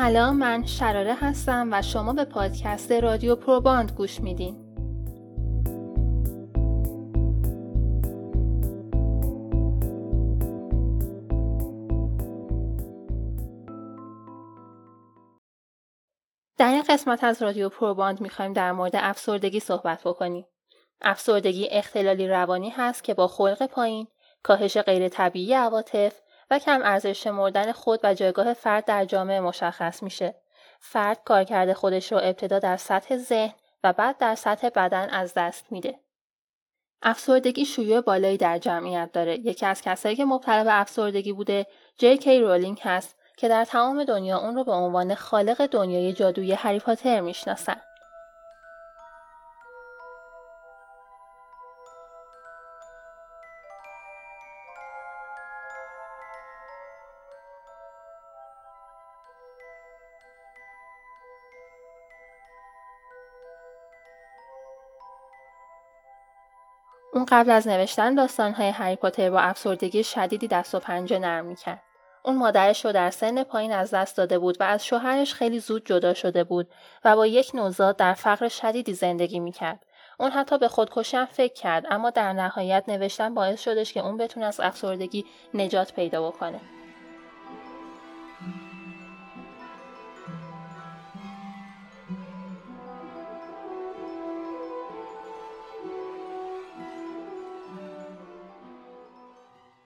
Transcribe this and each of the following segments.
سلام من شراره هستم و شما به پادکست رادیو پروباند گوش میدین. در این قسمت از رادیو پروباند می‌خوایم در مورد افسردگی صحبت بکنیم. افسردگی اختلالی روانی هست که با خلق پایین، کاهش غیر طبیعی عواطف و کم ارزش شمردن خود و جایگاه فرد در جامعه مشخص میشه. فرد کارکرد خودش رو ابتدا در سطح ذهن و بعد در سطح بدن از دست میده. افسردگی شیوع بالایی در جمعیت داره. یکی از کسایی که مبتلا به افسردگی بوده، جی کی رولینگ هست که در تمام دنیا اون رو به عنوان خالق دنیای جادویی هری پاتر می‌شناسن. اون قبل از نوشتن داستانهای هری پاتر با افسردگی شدیدی دست و پنجه نرم می‌کرد. اون مادرش رو در سن پایین از دست داده بود و از شوهرش خیلی زود جدا شده بود و با یک نوزاد در فقر شدیدی زندگی می‌کرد. اون حتی به خودکشی هم فکر کرد اما در نهایت نوشتن باعث شدش که اون بتونه از افسردگی نجات پیدا بکنه.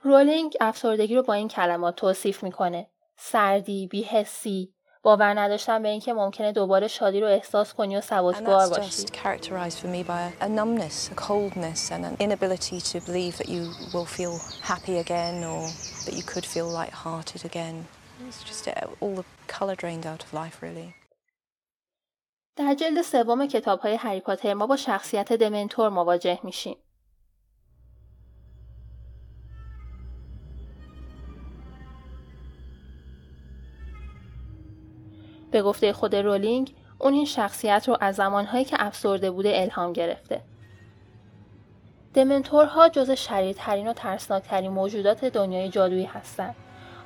رولینگ افسردگی رو با این کلمات توصیف می‌کنه. سردی، بیهسی، باور نداشتن به اینکه ممکنه دوباره شادی رو احساس کنی و سبکبار باشی. در جلد سوم کتاب های هری پاتر ما با شخصیت دمنتور مواجه میشیم. به گفته خود رولینگ اون این شخصیت رو از زمانهایی که افسرده بوده الهام گرفته. دمنتورها جز شریرترین و ترسناکترین موجودات دنیای جادویی هستند.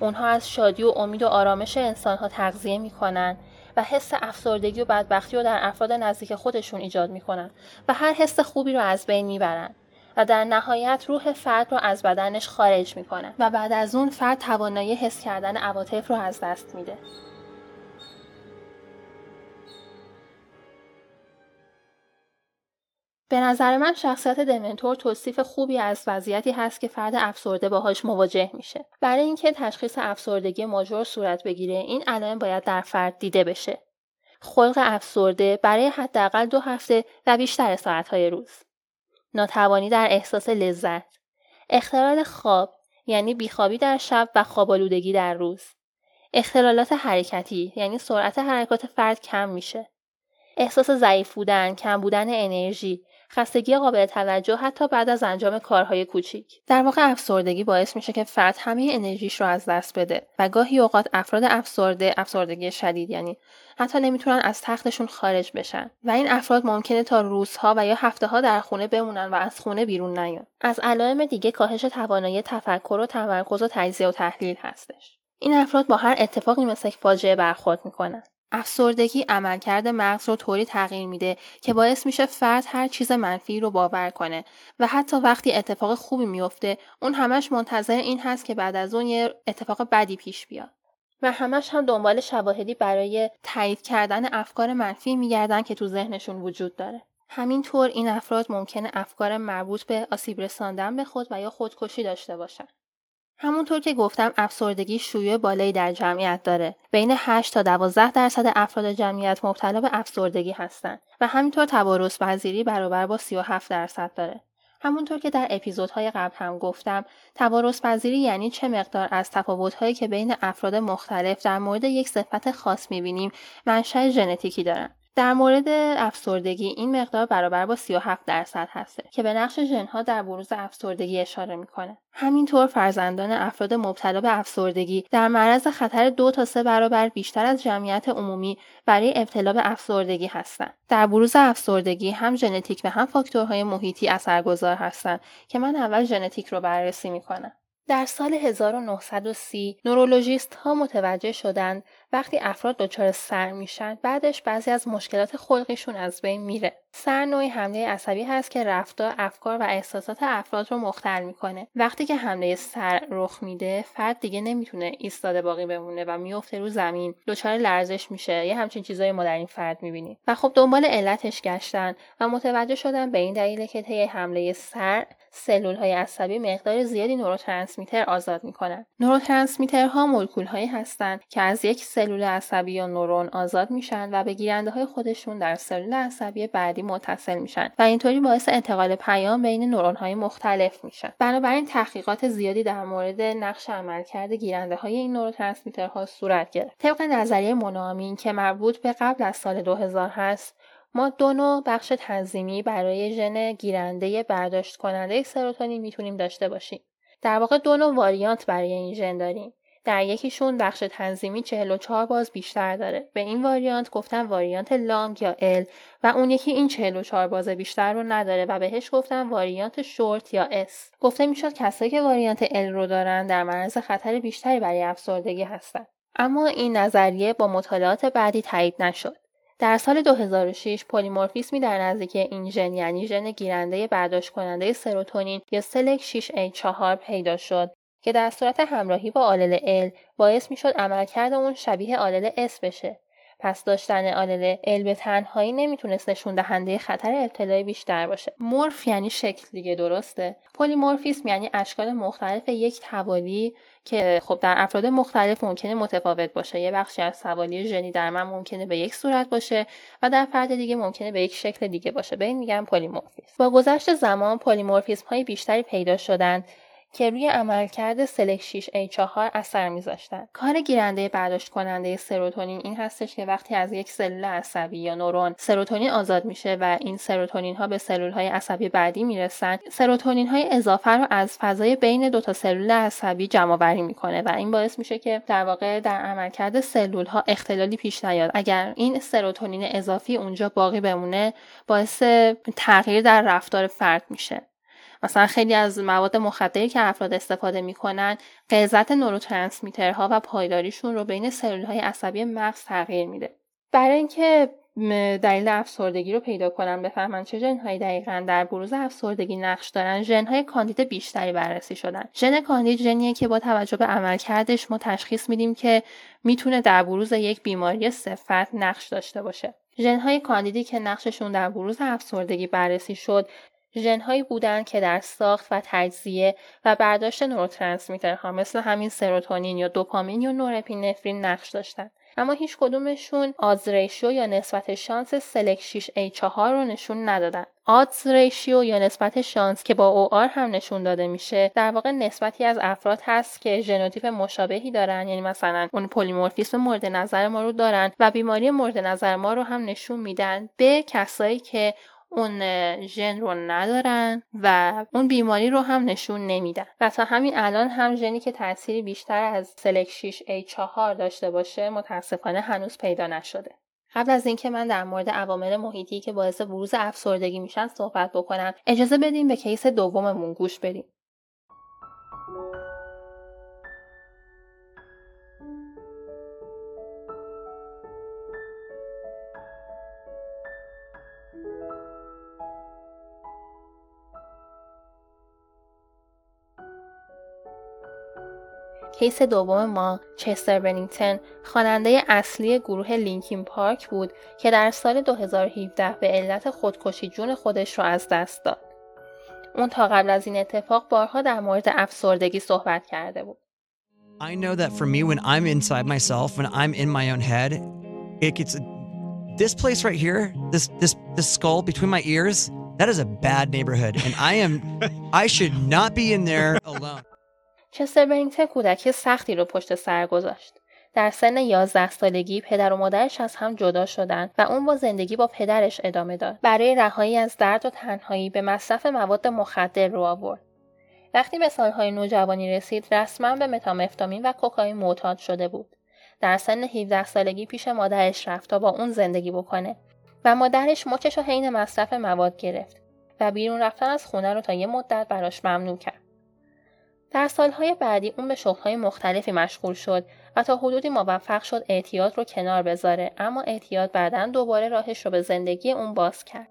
اونها از شادی و امید و آرامش انسانها تغذیه می‌کنن و حس افسردگی و بدبختی رو در افراد نزدیک خودشون ایجاد می‌کنن و هر حس خوبی رو از بین می‌برن و در نهایت روح فرد رو از بدنش خارج می‌کنن و بعد از اون فرد توانایی حس کردن عواطف رو از دست میده. به نظر من شخصیت دمنتور توصیف خوبی از وضعیتی هست که فرد افسرده باهاش مواجه میشه. برای اینکه تشخیص افسردگی ماژور صورت بگیره، این علائم باید در فرد دیده بشه. خلق افسرده برای حداقل دو هفته و بیشتر ساعتهای روز. ناتوانی در احساس لذت. اختلال خواب یعنی بیخوابی در شب و خوابالودگی در روز. اختلالات حرکتی یعنی سرعت حرکات فرد کم میشه. احساس ضعیف بودن، کم بودن انرژی، خستگی قابل توجه حتی بعد از انجام کارهای کوچیک. در واقع افسردگی باعث میشه که فرد همه انرژیش رو از دست بده و گاهی اوقات افراد افسرده افسردگی شدید یعنی حتی نمی‌تونن از تختشون خارج بشن. و این افراد ممکنه تا روزها و یا هفته ها در خونه بمونن و از خونه بیرون نیان. از علائم دیگه کاهش توانایی تفکر و تمرکز و تجزیه و تحلیل هستش. این افراد با هر اتفاقی مثل فاجعه برخورد می‌کنن. افسردگی عملکرد مغز رو طوری تغییر میده که باعث میشه فرد هر چیز منفی رو باور کنه و حتی وقتی اتفاق خوبی میفته اون همش منتظر این هست که بعد از اون یه اتفاق بدی پیش بیاد. و همش هم دنبال شواهدی برای تایید کردن افکار منفی میگردن که تو ذهنشون وجود داره. همینطور این افراد ممکنه افکار مربوط به آسیب رساندن به خود و یا خودکشی داشته باشن. همونطور که گفتم افسردگی شیوع بالایی در جمعیت داره. بین 8 تا 12 درصد افراد جمعیت مبتلا به افسردگی هستند و همینطور تبارز پذیری برابر با 37 درصد داره. همونطور که در اپیزودهای قبل هم گفتم تبارز پذیری یعنی چه مقدار از تفاوتهایی که بین افراد مختلف در مورد یک صفت خاص می‌بینیم منشأ ژنتیکی دارن در مورد افسردگی این مقدار برابر با 37 درصد هسته که به نقش ژنها در بروز افسردگی اشاره می‌کنه. همینطور فرزندان افراد مبتلا به افسردگی در معرض خطر دو تا سه برابر بیشتر از جمعیت عمومی برای ابتلا به افسردگی هستند. در بروز افسردگی هم ژنتیک و هم فاکتورهای محیطی اثرگذار هستند که من اول ژنتیک رو بررسی می‌کنم. در سال 1930 نورولوژیست ها متوجه شدند وقتی افراد دچار سر میشن بعدش بعضی از مشکلات خلقیشون از بین میره. سر نوعی حمله عصبی هست که رفتار، افکار و احساسات افراد رو مختل می‌کنه. وقتی که حمله سر رخ میده، فرد دیگه نمی‌تونه ایستاده باقی بمونه و میفته رو زمین، دچار لرزش میشه. یه همچین چیزایی ما در این فرد می‌بینیم. و خب دنبال علتش گشتن و متوجه شدن به این دلیل که طی حمله سر سلول های عصبی مقدار زیادی نوروترانسمیتر آزاد می‌کنن. نوروترانسمیترها مولکول هایی هستند که از یک سلول عصبی یا نورون آزاد میشن و به گیرنده های خودشون در سلول عصبی بعدی متصل میشن و اینطوری باعث انتقال پیام بین نورون های مختلف میشن. بنابراین تحقیقات زیادی در مورد نقش عملکرد گیرنده های این نوروترانسمیترها صورت گرفت. طبق نظریه مونامین که مربوط به قبل از سال 2000 هست ما دو نوع بخش تنظیمی برای ژن گیرنده برداشت کننده سروتونین می‌تونیم داشته باشیم. در واقع دو نوع واریانت برای این ژن داریم. در یکیشون بخش تنظیمی 44 باز بیشتر داره. به این واریانت گفتن واریانت لانگ یا ال و اون یکی این 44 باز بیشتر رو نداره و بهش گفتن واریانت شورت یا اس. گفته می‌شد کسایی که واریانت ال رو دارن در معرض خطر بیشتری برای افسردگی هستن. اما این نظریه با مطالعات بعدی تایید نشد. در سال 2006 پلیمورفیسمی در نزدیکی این ژن یعنی ژن گیرنده برداشت کننده سروتونین یا سلک 6A4 پیدا شد که در صورت همراهی با آلل L باعث می‌شد عملکرد اون شبیه آلل S بشه. پس داشتن آلل ال به تنهایی نمی‌تونست نشون دهنده خطر ابتلای بیشتر باشه. مورف یعنی شکل دیگه درسته. پلیمورفیسم یعنی اشکال مختلف یک توالی که خب در افراد مختلف ممکنه متفاوت باشه. یه بخشی از توالی ژنی در من ممکنه به یک صورت باشه و در فرد دیگه ممکنه به یک شکل دیگه باشه. به این میگن پلیمورفیسم. با گذشت زمان پلیمورفیسم های بیشتری پیدا شدند که روی عملکرد سلک 6 A4 اثر میذاشتن. کار گیرنده برداشت کننده سروتونین این هستش که وقتی از یک سلول عصبی یا نورون سروتونین آزاد میشه و این سروتونین ها به سلول های عصبی بعدی می‌رسن سروتونین های اضافه رو از فضای بین دو تا سلول عصبی جمع آوری می‌کنه و این باعث میشه که در واقع در عملکرد سلول ها اختلالی پیش نیاد اگر این سروتونین اضافی اونجا باقی بمونه باعث تغییر در رفتار فرد میشه مثلا خیلی از مواد مخدری که افراد استفاده می‌کنن غلظت نوروترانسمیترها و پایداریشون رو بین سلول های عصبی مغز تغییر میده. برای اینکه دلیل افسردگی رو پیدا کنن بفهمن چه ژنهایی دقیقا در بروز افسردگی نقش دارن. ژنهای کاندید بیشتری بررسی شدن. ژن کاندید ژنیه که با توجه به عملکردش ما تشخیص میدیم که می‌تونه در بروز یک بیماری صفت نقش داشته باشه. ژنهای کاندیدی که نقششون در بروز افسردگی بررسی شد ژنهایی بودند که در ساخت و تجزیه و برداشت نوروترانسمیترها مثل همین سروتونین یا دوپامین یا نورپینفرین نقش داشتند اما هیچ کدومشون odds ratio یا نسبت شانس SLC6A4 رو نشون ندادن. Odds ratio یا نسبت شانس که با OR هم نشون داده میشه در واقع نسبتی از افراد هست که ژنوتیپ مشابهی دارن یعنی مثلا اون پلیمورفیسم مورد نظر ما رو دارن و بیماری مورد نظر ما رو هم نشون میدن به کسایی که اون ژن رو ندارن و اون بیماری رو هم نشون نمیدن. و تا همین الان هم ژنی که تأثیری بیشتر از سلک 6 A4 داشته باشه متاسفانه هنوز پیدا نشده. قبل از اینکه من در مورد عوامل محیطی که باعث بروز افسردگی میشن صحبت بکنم اجازه بدیم به کیس دوممون گوش بدیم. کیس دوم ما چستر بنینگتن خواننده اصلی گروه لینکین پارک بود که در سال 2017 به علت خودکشی جون خودش رو از دست داد. اون تا قبل از این اتفاق بارها در مورد افسردگی صحبت کرده بود. I know that for me when I'm inside myself, when I'm in my own head, it gets this place right here, this this this skull between my ears, that is a bad neighborhood and I am I should not be in there alone. چستر برینگتن کودکی سختی رو پشت سر گذاشت. در سن 11 سالگی پدر و مادرش از هم جدا شدند و اون با زندگی با پدرش ادامه داد. برای رهایی از درد و تنهایی به مصرف مواد مخدر رو آورد. وقتی به سالهای نوجوانی رسید رسما به متامفتامین و کوکائین معتاد شده بود. در سن 17 سالگی پیش مادرش رفت تا با اون زندگی بکنه و مادرش مچش و حین مصرف مواد گرفت و بیرون رفتن از خونه رو تا یه مدت براش ممنوع کرد. در سالهای بعدی اون به شغلهای مختلفی مشغول شد و تا حدودی موفق شد اعتیاد رو کنار بذاره اما اعتیاد بعدا دوباره راهش رو به زندگی اون باز کرد.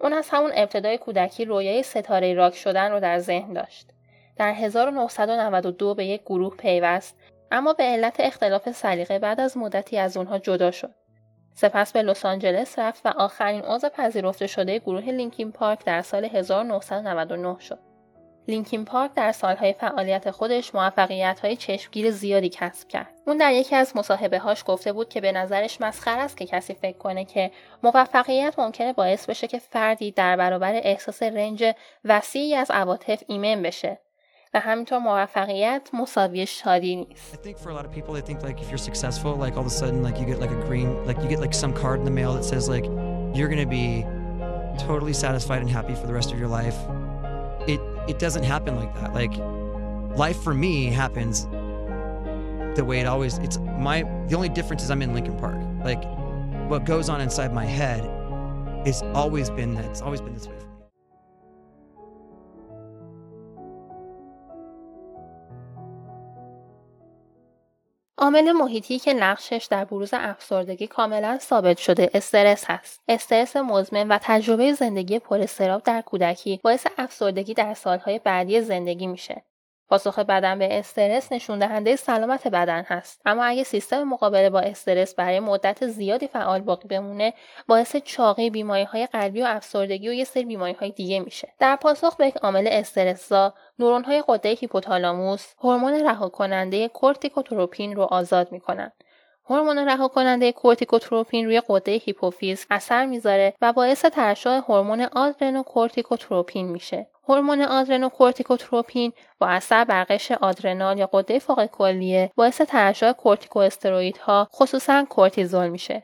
اون از همون ابتدای کودکی رویای ستاره راک شدن رو در ذهن داشت. در 1992 به یک گروه پیوست اما به علت اختلاف سلیقه بعد از مدتی از اونها جدا شد. سپس به لس آنجلس رفت و آخرین عضو پذیرفته شده گروه لینکین پارک در سال 1999 شد. لینکین پارک در سالهای فعالیت خودش موفقیت های چشمگیر زیادی کسب کرد. اون در یکی از مصاحبه هاش گفته بود که به نظرش مسخر است که کسی فکر کنه که موفقیت ممکنه باعث بشه که فردی در برابر احساس رنج وسیعی از عواطف ایمن بشه و همینطور موفقیت مساوی شادی نیست. It doesn't happen like that. Like life for me happens the way it always it's my the only difference is I'm in Lincoln Park. Like what goes on inside my head it's always been that it's always been this way عامل محیطی که نقشش در بروز افسردگی کاملا ثابت شده استرس هست. استرس مزمن و تجربه زندگی پر در کودکی باعث افسردگی در سالهای بعدی زندگی میشه. پاسخ بدن به استرس نشون دهنده سلامت بدن هست. اما اگه سیستم مقابله با استرس برای مدت زیادی فعال باقی بمونه باعث چاقی بیماری های قلبی و افسردگی و یه سری بیماری های دیگه میشه. در پاسخ به یک عامل استرسزا نورون های قده هیپوتالاموس هورمون رها کننده کورتیکوتروپین رو آزاد می‌کنن. هورمون رها کننده کورتیکوتروپین روی غده هیپوفیز اثر می‌ذاره و باعث ترشح هورمون آدرنوکورتیکوتروپین میشه. هورمون آدرنوکورتیکوتروپین با اثر بر قشر آدرنال یا غده فوق کلیه باعث ترشح کورتیکواستروئیدها خصوصا کورتیزول میشه.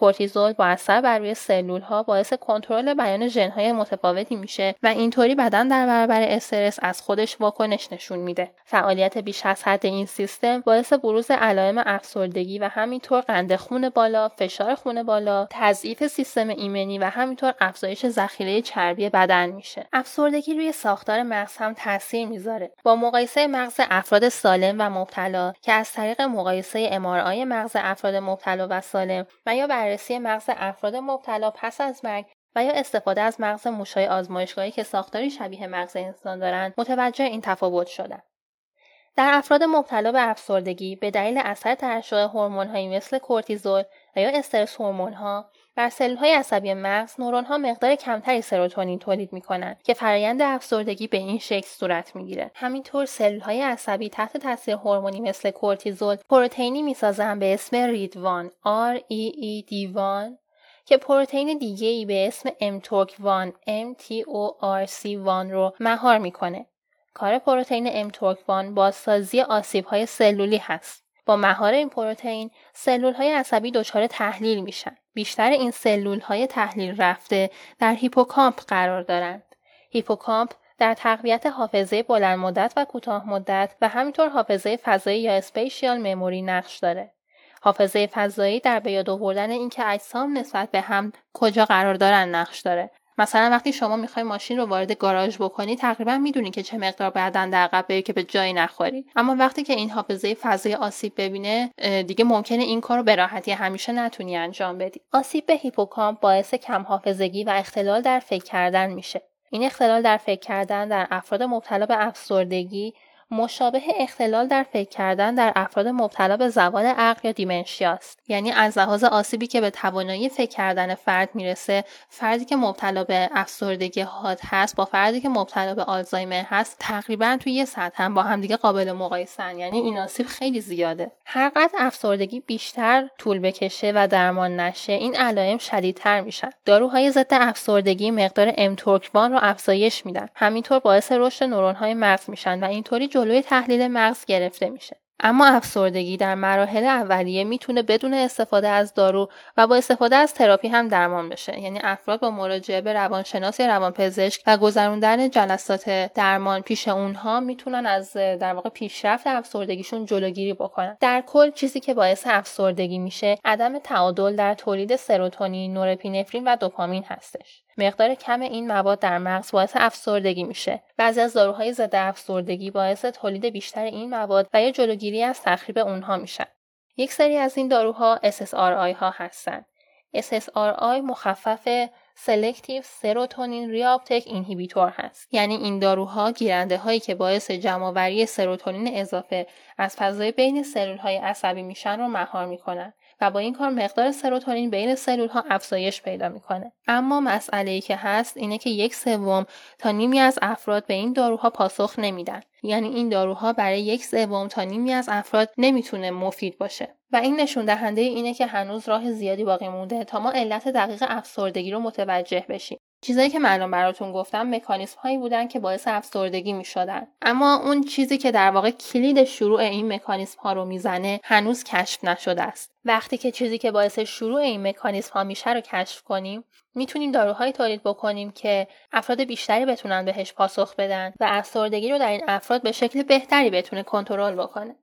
کورتیزول با اثر بر روی سلول ها باعث کنترل بیان ژن های متفاوتی میشه و اینطوری بدن در برابر استرس از خودش واکنش نشون میده. فعالیت بیش از حد این سیستم باعث بروز علائم افسردگی و همینطور قند خون بالا فشار خون بالا تضعیف سیستم ایمنی و همینطور افزایش ذخیره چربی بدن میشه. افسردگی روی ساختار مغز هم تاثیر می‌ذاره. با مقایسه مغز افراد سالم و مبتلا که از طریق مقایسه امارآی مغز افراد مبتلا و سالم و یا بررسی مغز افراد مبتلا پس از مرگ و یا استفاده از مغز موشای آزمایشگاهی که ساختاری شبیه مغز انسان دارند متوجه این تفاوت شدن. در افراد مبتلا به افسردگی به دلیل اثر ترشح هورمون‌هایی مثل کورتیزول و یا استرس هورمون‌ها بر سلولهای عصبی مغز نورون‌ها مقدار کمتری سروتونین تولید می‌کنند که فرایند افسردگی به این شکل صورت می‌گیرد همینطور سلولهای عصبی تحت تاثیر هورمونی مثل کورتیزول پروتئینی می‌سازند به اسم ریدوان R E D D1 که پروتئین دیگه ای به اسم mTORC1 MTORC1 رو مهار می‌کنه. کار پروتئین mTORC1 بازسازی آسیب های سلولی هست. با مهار این پروتئین سلول های عصبی دچار تحلیل میشن. بیشتر این سلول های تحلیل رفته در هیپوکامپ قرار دارند. هیپوکامپ در تقویت حافظه بلند مدت و کوتاه مدت و همینطور حافظه فضایی یا spatial memory نقش داره. حافظه فضایی در به یاد آوردن اینکه اجسام نسبت به هم کجا قرار دارن نقش داره مثلا وقتی شما می‌خوای ماشین رو وارد گاراژ بکنی تقریبا می‌دونی که چه مقدار بعدن در عقب بری که به جایی نخوری. اما وقتی که این حافظه فضایی آسیب ببینه دیگه ممکنه این کار رو به راحتی همیشه نتونی انجام بدی. آسیب به هیپوکامپ باعث کم حافظگی و اختلال در فکر کردن میشه. این اختلال در فکر کردن در افراد مبتلا به افسردگی مشابه اختلال در فکر کردن در افراد مبتلا به زوال عقل یا دیمنشیا است. یعنی از لحاظ آسیبی که به توانایی فکر کردن فرد می‌رسه فردی که مبتلا به افسردگی حاد هست با فردی که مبتلا به آلزایمر هست تقریبا توی یه سطح هم با همدیگه قابل مقایسن. یعنی این آسیب خیلی زیاده. هر قدر افسردگی بیشتر طول بکشه و درمان نشه این علائم شدیدتر میشن. داروهای ضد افسردگی مقدار امتورکوان رو افزایش میدن. همینطور باعث رشد نورونهای مغز میشن و اینطوری جلوی تحلیل مغز گرفته میشه. اما افسردگی در مراحل اولیه می‌تونه بدون استفاده از دارو و با استفاده از تراپی هم درمان بشه. یعنی افراد با مراجعه به روانشناس یا روانپزشک و گذروندن جلسات درمان پیش اونها می‌تونن از در واقع پیشرفت افسردگیشون جلوگیری بکنن. در کل چیزی که باعث افسردگی میشه عدم تعادل در تولید سروتونین نورپینفرین و دوپامین هستش. مقدار کم این مواد در مغز باعث افسردگی میشه. بعضی از داروهای ضد افسردگی باعث تولید بیشتر این مواد و یا جلوگیری از تخریب اونها میشن. یک سری از این داروها SSRI ها هستند SSRI مخفف selective serotonin reuptake inhibitor هست. یعنی این داروها گیرنده هایی که باعث جمعآوری سروتونین اضافه از فضای بین سلول های عصبی میشن رو مهار می‌کنن. و با این کار مقدار سروتونین بین سلول ها افزایش پیدا می‌کنه. اما مسئله ای که هست اینه که یک سوم تا نیمی از افراد به این داروها پاسخ نمیدن. یعنی این داروها برای یک سوم تا نیمی از افراد نمی‌تونه مفید باشه. و این نشون دهنده اینه که هنوز راه زیادی باقی مونده تا ما علت دقیق افسردگی رو متوجه بشیم. چیزایی که من براتون گفتم مکانیسم هایی بودن که باعث افسردگی می شدن. اما اون چیزی که در واقع کلید شروع این مکانیسم ها رو می‌زنه هنوز کشف نشده است. وقتی که چیزی که باعث شروع این مکانیسم ها میشه رو کشف کنیم می‌تونیم داروهایی تولید بکنیم که افراد بیشتری بتونن بهش پاسخ بدن و افسردگی رو در این افراد به شکل بهتری بتونه کنترل بکنه.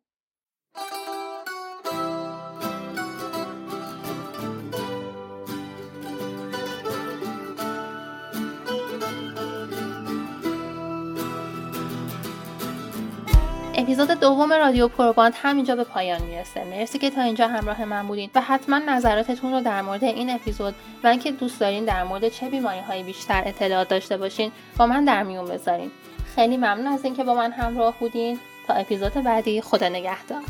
اپیزود دوم رادیو پروباند همینجا به پایان می‌رسه. مرسی که تا اینجا همراه من بودین و حتما نظراتتون رو در مورد این اپیزود و اینکه دوست دارین در مورد چه بیماری های بیشتر اطلاعات داشته باشین با من در میون بذارین. خیلی ممنون از اینکه با من همراه بودین. تا اپیزود بعدی خدا نگهدار.